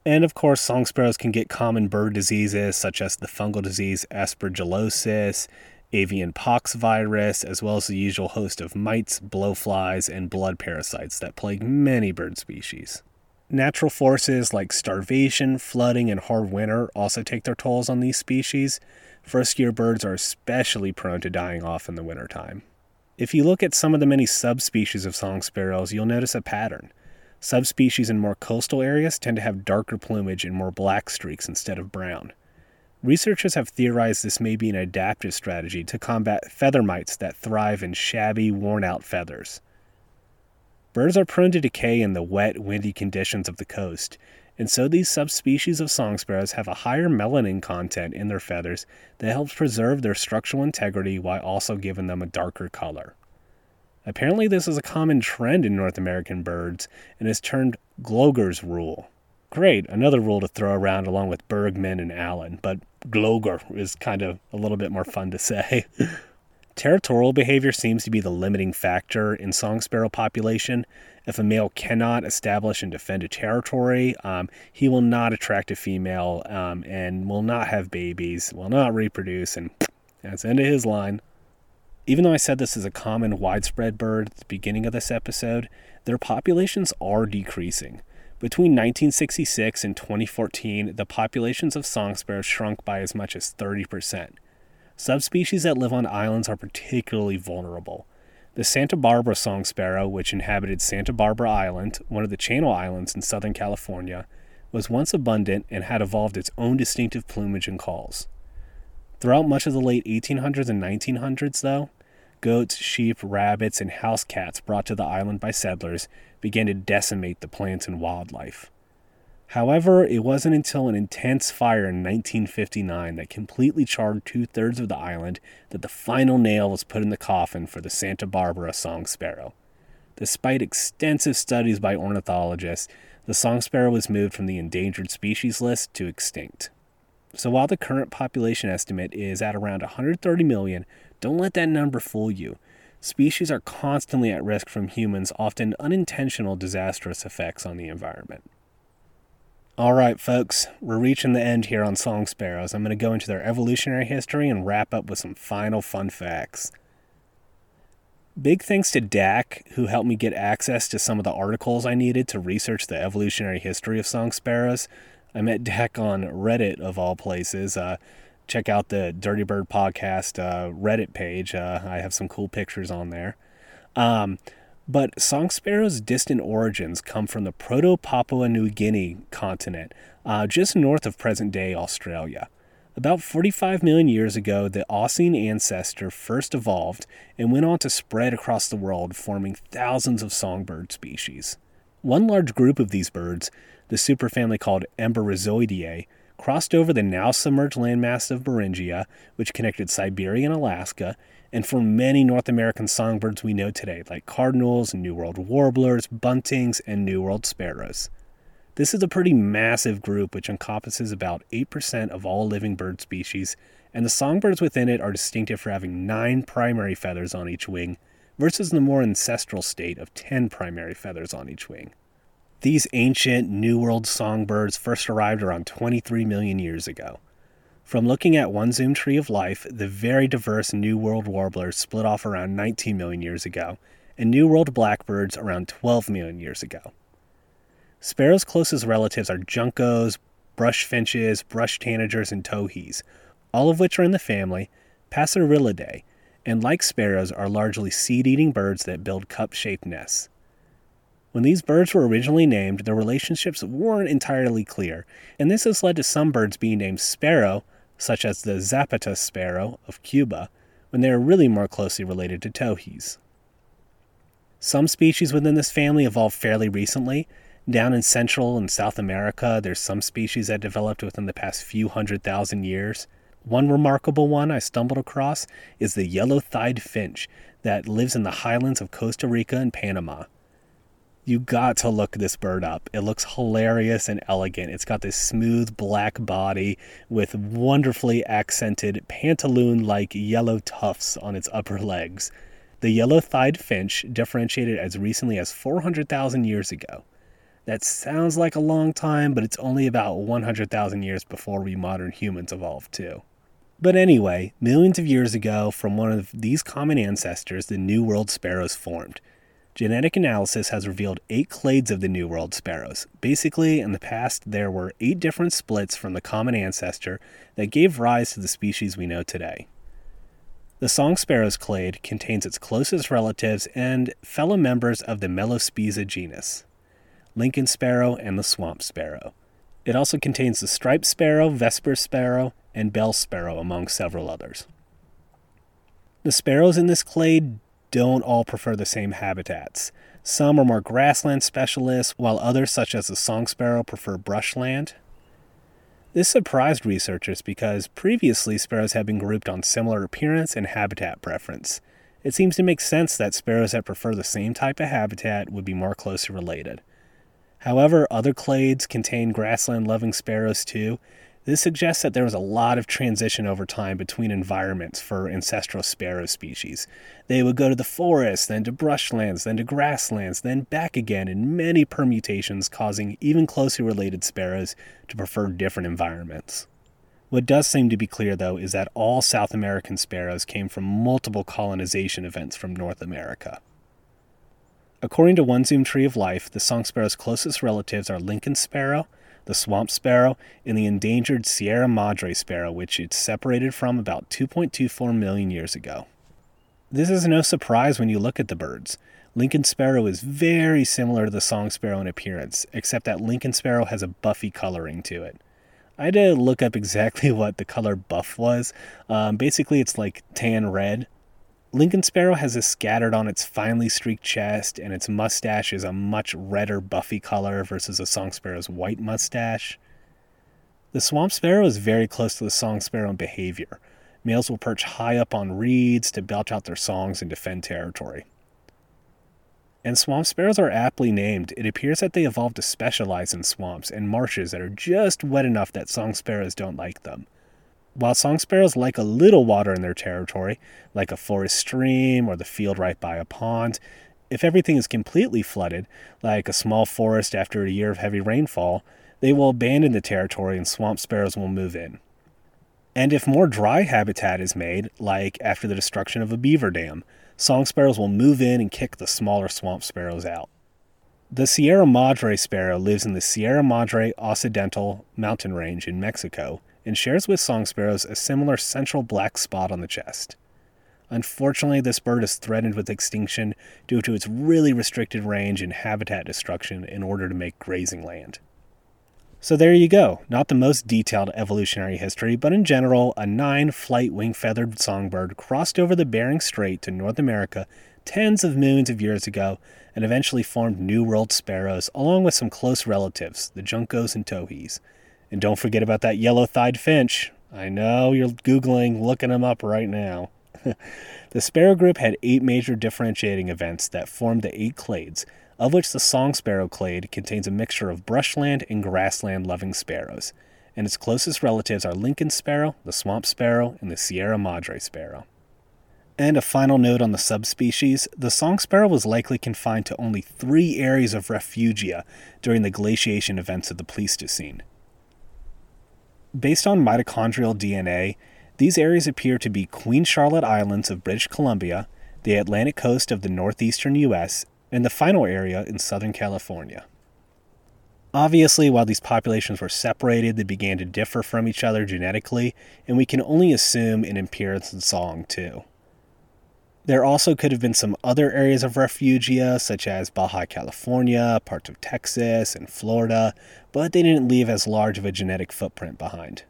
And of course, song sparrows can get common bird diseases such as the fungal disease aspergillosis, avian pox virus, as well as the usual host of mites, blowflies, and blood parasites that plague many bird species. Natural forces like starvation, flooding, and hard winter also take their tolls on these species. First year birds are especially prone to dying off in the wintertime. If you look at some of the many subspecies of song sparrows, you'll notice a pattern. Subspecies in more coastal areas tend to have darker plumage and more black streaks instead of brown. Researchers have theorized this may be an adaptive strategy to combat feather mites that thrive in shabby, worn out feathers. Birds are prone to decay in the wet, windy conditions of the coast, and so these subspecies of song sparrows have a higher melanin content in their feathers that helps preserve their structural integrity while also giving them a darker color. Apparently, this is a common trend in North American birds and is termed Gloger's rule. Great, another rule to throw around along with Bergmann and Allen, but Gloger is kind of a little bit more fun to say. Territorial behavior seems to be the limiting factor in song sparrow population. If a male cannot establish and defend a territory, um, he will not attract a female um, and will not have babies, will not reproduce, and that's the end of his line. Even though I said this is a common widespread bird at the beginning of this episode, their populations are decreasing. Between 1966 and 2014, the populations of song sparrows shrunk by as much as 30%. Subspecies that live on islands are particularly vulnerable. The Santa Barbara song sparrow, which inhabited Santa Barbara Island, one of the Channel Islands in Southern California, was once abundant and had evolved its own distinctive plumage and calls. Throughout much of the late 1800s and 1900s, though, goats, sheep, rabbits, and house cats brought to the island by settlers began to decimate the plants and wildlife. However, it wasn't until an intense fire in 1959 that completely charred two thirds of the island that the final nail was put in the coffin for the Santa Barbara song sparrow. Despite extensive studies by ornithologists, the song sparrow was moved from the endangered species list to extinct. So while the current population estimate is at around 130 million, don't let that number fool you. Species are constantly at risk from humans' often unintentional disastrous effects on the environment. All right, folks, we're reaching the end here on song sparrows. I'm going to go into their evolutionary history and wrap up with some final fun facts. Big thanks to Dak, who helped me get access to some of the articles I needed to research the evolutionary history of song sparrows. I met Dak on Reddit, of all places. Uh, check out the Dirty Bird Podcast uh, Reddit page. Uh, I have some cool pictures on there. Um, but song sparrows' distant origins come from the Proto Papua New Guinea continent, uh, just north of present day Australia. About 45 million years ago, the Oscine ancestor first evolved and went on to spread across the world, forming thousands of songbird species. One large group of these birds, the superfamily called Emberizoideae, crossed over the now submerged landmass of Beringia, which connected Siberia and Alaska, and formed many North American songbirds we know today, like cardinals, New World warblers, buntings, and New World sparrows. This is a pretty massive group which encompasses about 8% of all living bird species, and the songbirds within it are distinctive for having 9 primary feathers on each wing versus the more ancestral state of 10 primary feathers on each wing. These ancient New World songbirds first arrived around 23 million years ago. From looking at one zoom tree of life, the very diverse New World warblers split off around 19 million years ago, and New World blackbirds around 12 million years ago. Sparrows' closest relatives are juncos, brush finches, brush tanagers, and towhees, all of which are in the family Passerellidae, and like sparrows are largely seed-eating birds that build cup-shaped nests. When these birds were originally named, their relationships weren't entirely clear, and this has led to some birds being named sparrow, such as the Zapata sparrow of Cuba, when they are really more closely related to towhees. Some species within this family evolved fairly recently, down in Central and South America, there's some species that developed within the past few hundred thousand years. One remarkable one I stumbled across is the yellow thighed finch that lives in the highlands of Costa Rica and Panama. You got to look this bird up. It looks hilarious and elegant. It's got this smooth black body with wonderfully accented pantaloon like yellow tufts on its upper legs. The yellow thighed finch differentiated as recently as 400,000 years ago. That sounds like a long time, but it's only about 100,000 years before we modern humans evolved, too. But anyway, millions of years ago, from one of these common ancestors, the New World sparrows formed. Genetic analysis has revealed eight clades of the New World sparrows. Basically, in the past, there were eight different splits from the common ancestor that gave rise to the species we know today. The song sparrow's clade contains its closest relatives and fellow members of the Melospiza genus. Lincoln sparrow, and the swamp sparrow. It also contains the striped sparrow, vesper sparrow, and bell sparrow, among several others. The sparrows in this clade don't all prefer the same habitats. Some are more grassland specialists, while others, such as the song sparrow, prefer brushland. This surprised researchers because previously sparrows had been grouped on similar appearance and habitat preference. It seems to make sense that sparrows that prefer the same type of habitat would be more closely related. However, other clades contain grassland loving sparrows too. This suggests that there was a lot of transition over time between environments for ancestral sparrow species. They would go to the forest, then to brushlands, then to grasslands, then back again in many permutations, causing even closely related sparrows to prefer different environments. What does seem to be clear, though, is that all South American sparrows came from multiple colonization events from North America. According to One Zoom Tree of Life, the song sparrow's closest relatives are Lincoln sparrow, the swamp sparrow, and the endangered Sierra Madre sparrow, which it separated from about 2.24 million years ago. This is no surprise when you look at the birds. Lincoln sparrow is very similar to the song sparrow in appearance, except that Lincoln sparrow has a buffy coloring to it. I had to look up exactly what the color buff was. Um, basically, it's like tan red, Lincoln Sparrow has this scattered on its finely streaked chest, and its mustache is a much redder, buffy color versus a song sparrow's white mustache. The swamp sparrow is very close to the song sparrow in behavior. Males will perch high up on reeds to belch out their songs and defend territory. And swamp sparrows are aptly named. It appears that they evolved to specialize in swamps and marshes that are just wet enough that song sparrows don't like them. While song sparrows like a little water in their territory, like a forest stream or the field right by a pond, if everything is completely flooded, like a small forest after a year of heavy rainfall, they will abandon the territory and swamp sparrows will move in. And if more dry habitat is made, like after the destruction of a beaver dam, song sparrows will move in and kick the smaller swamp sparrows out. The Sierra Madre sparrow lives in the Sierra Madre Occidental mountain range in Mexico and shares with song sparrows a similar central black spot on the chest. Unfortunately, this bird is threatened with extinction due to its really restricted range and habitat destruction in order to make grazing land. So there you go. Not the most detailed evolutionary history, but in general, a nine flight wing feathered songbird crossed over the Bering Strait to North America tens of millions of years ago and eventually formed New World sparrows along with some close relatives, the juncos and towhees. And don't forget about that yellow thighed finch. I know you're Googling, looking them up right now. the sparrow group had eight major differentiating events that formed the eight clades of which the song sparrow clade contains a mixture of brushland and grassland loving sparrows, and its closest relatives are Lincoln sparrow, the swamp sparrow, and the Sierra Madre sparrow. And a final note on the subspecies the song sparrow was likely confined to only three areas of refugia during the glaciation events of the Pleistocene. Based on mitochondrial DNA, these areas appear to be Queen Charlotte Islands of British Columbia, the Atlantic coast of the northeastern U.S., and the final area in Southern California. Obviously, while these populations were separated, they began to differ from each other genetically, and we can only assume an appearance in song too. There also could have been some other areas of refugia, such as Baja California, parts of Texas, and Florida, but they didn't leave as large of a genetic footprint behind.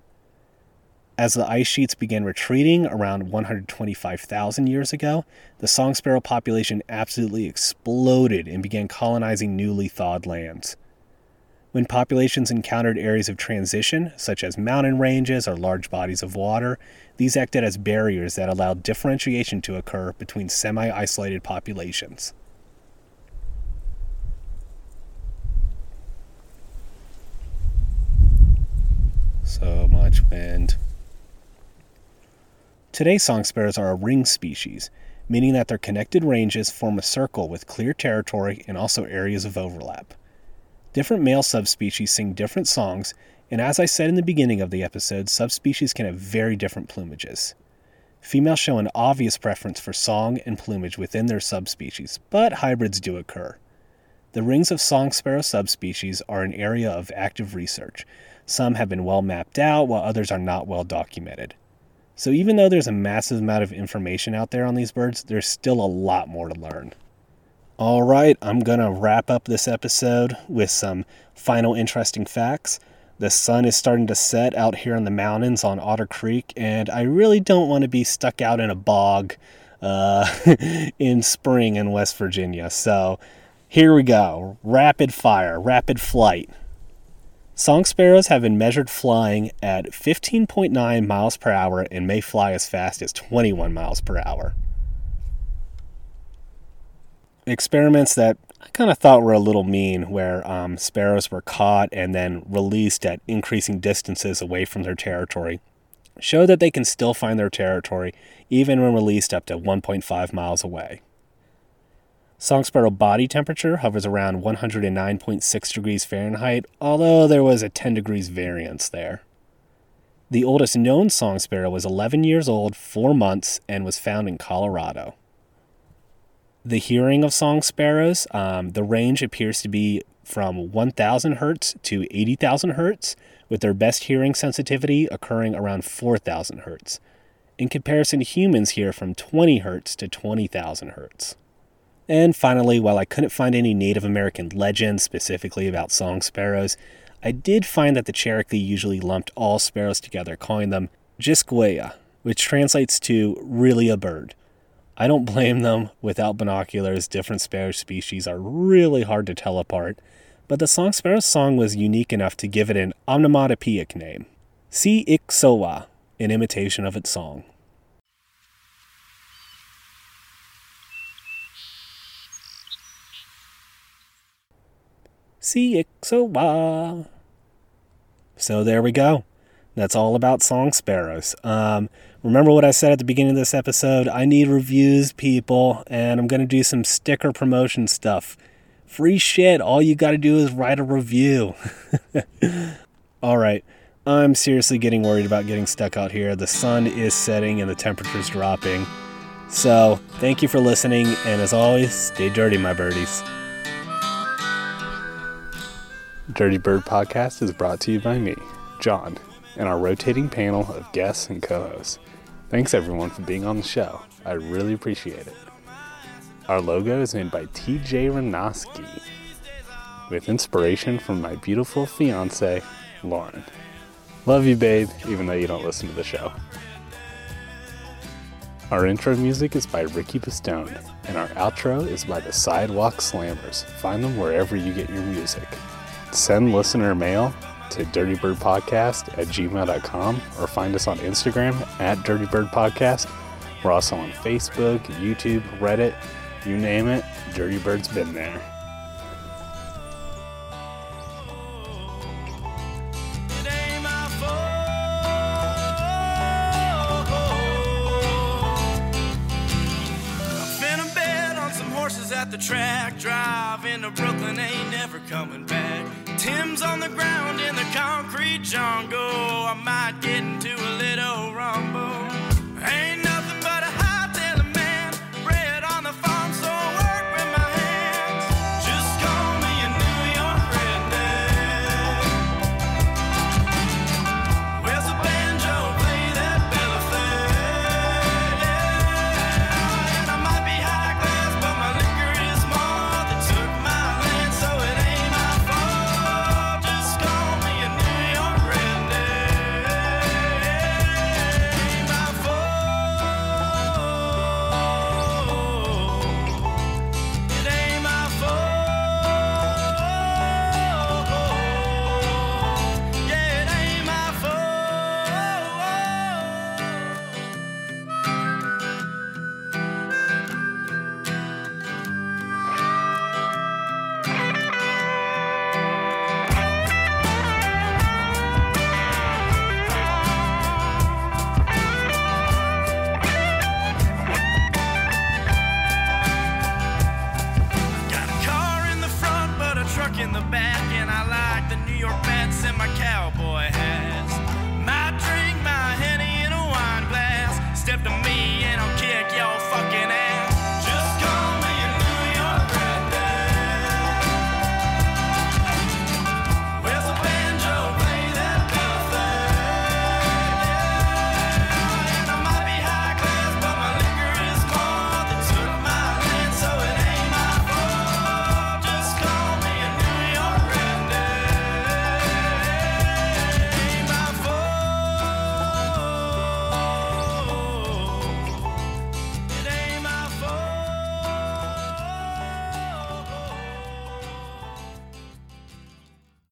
As the ice sheets began retreating around 125,000 years ago, the song sparrow population absolutely exploded and began colonizing newly thawed lands. When populations encountered areas of transition, such as mountain ranges or large bodies of water, these acted as barriers that allowed differentiation to occur between semi isolated populations. So much wind. Today's song sparrows are a ring species, meaning that their connected ranges form a circle with clear territory and also areas of overlap. Different male subspecies sing different songs, and as I said in the beginning of the episode, subspecies can have very different plumages. Females show an obvious preference for song and plumage within their subspecies, but hybrids do occur. The rings of song sparrow subspecies are an area of active research. Some have been well mapped out, while others are not well documented. So even though there's a massive amount of information out there on these birds, there's still a lot more to learn. All right, I'm going to wrap up this episode with some final interesting facts. The sun is starting to set out here in the mountains on Otter Creek, and I really don't want to be stuck out in a bog uh, in spring in West Virginia. So here we go rapid fire, rapid flight. Song sparrows have been measured flying at 15.9 miles per hour and may fly as fast as 21 miles per hour. Experiments that I kind of thought were a little mean, where um, sparrows were caught and then released at increasing distances away from their territory, show that they can still find their territory even when released up to 1.5 miles away. Song sparrow body temperature hovers around 109.6 degrees Fahrenheit, although there was a 10 degrees variance there. The oldest known song sparrow was 11 years old, 4 months, and was found in Colorado. The hearing of song sparrows, um, the range appears to be from 1000 hertz to 80,000 hertz, with their best hearing sensitivity occurring around 4000 hertz. In comparison, humans hear from 20 hertz to 20,000 hertz. And finally, while I couldn't find any Native American legends specifically about song sparrows, I did find that the Cherokee usually lumped all sparrows together, calling them Jisqueya, which translates to really a bird. I don't blame them. Without binoculars, different sparrow species are really hard to tell apart, but the song sparrow's song was unique enough to give it an onomatopoeic name. Si Iksowa, in imitation of its song. CXOY. So there we go. That's all about song sparrows. Um, remember what I said at the beginning of this episode? I need reviews, people, and I'm going to do some sticker promotion stuff Free shit. All you got to do is write a review. All right. I'm seriously getting worried about getting stuck out here. The sun is setting and the temperature's dropping. So, thank you for listening, and as always, stay dirty, my birdies. Dirty Bird Podcast is brought to you by me, John, and our rotating panel of guests and co hosts. Thanks everyone for being on the show. I really appreciate it. Our logo is made by TJ Rinoski, with inspiration from my beautiful fiance, Lauren. Love you, babe, even though you don't listen to the show. Our intro music is by Ricky Pistone, and our outro is by the Sidewalk Slammers. Find them wherever you get your music. Send listener mail to dirtybirdpodcast at gmail.com or find us on Instagram at dirtybirdpodcast. We're also on Facebook, YouTube, Reddit, you name it, Dirty Bird's been there. The track. Driving to Brooklyn ain't never coming back. Tim's on the ground in the concrete jungle. I might get into a little rumble.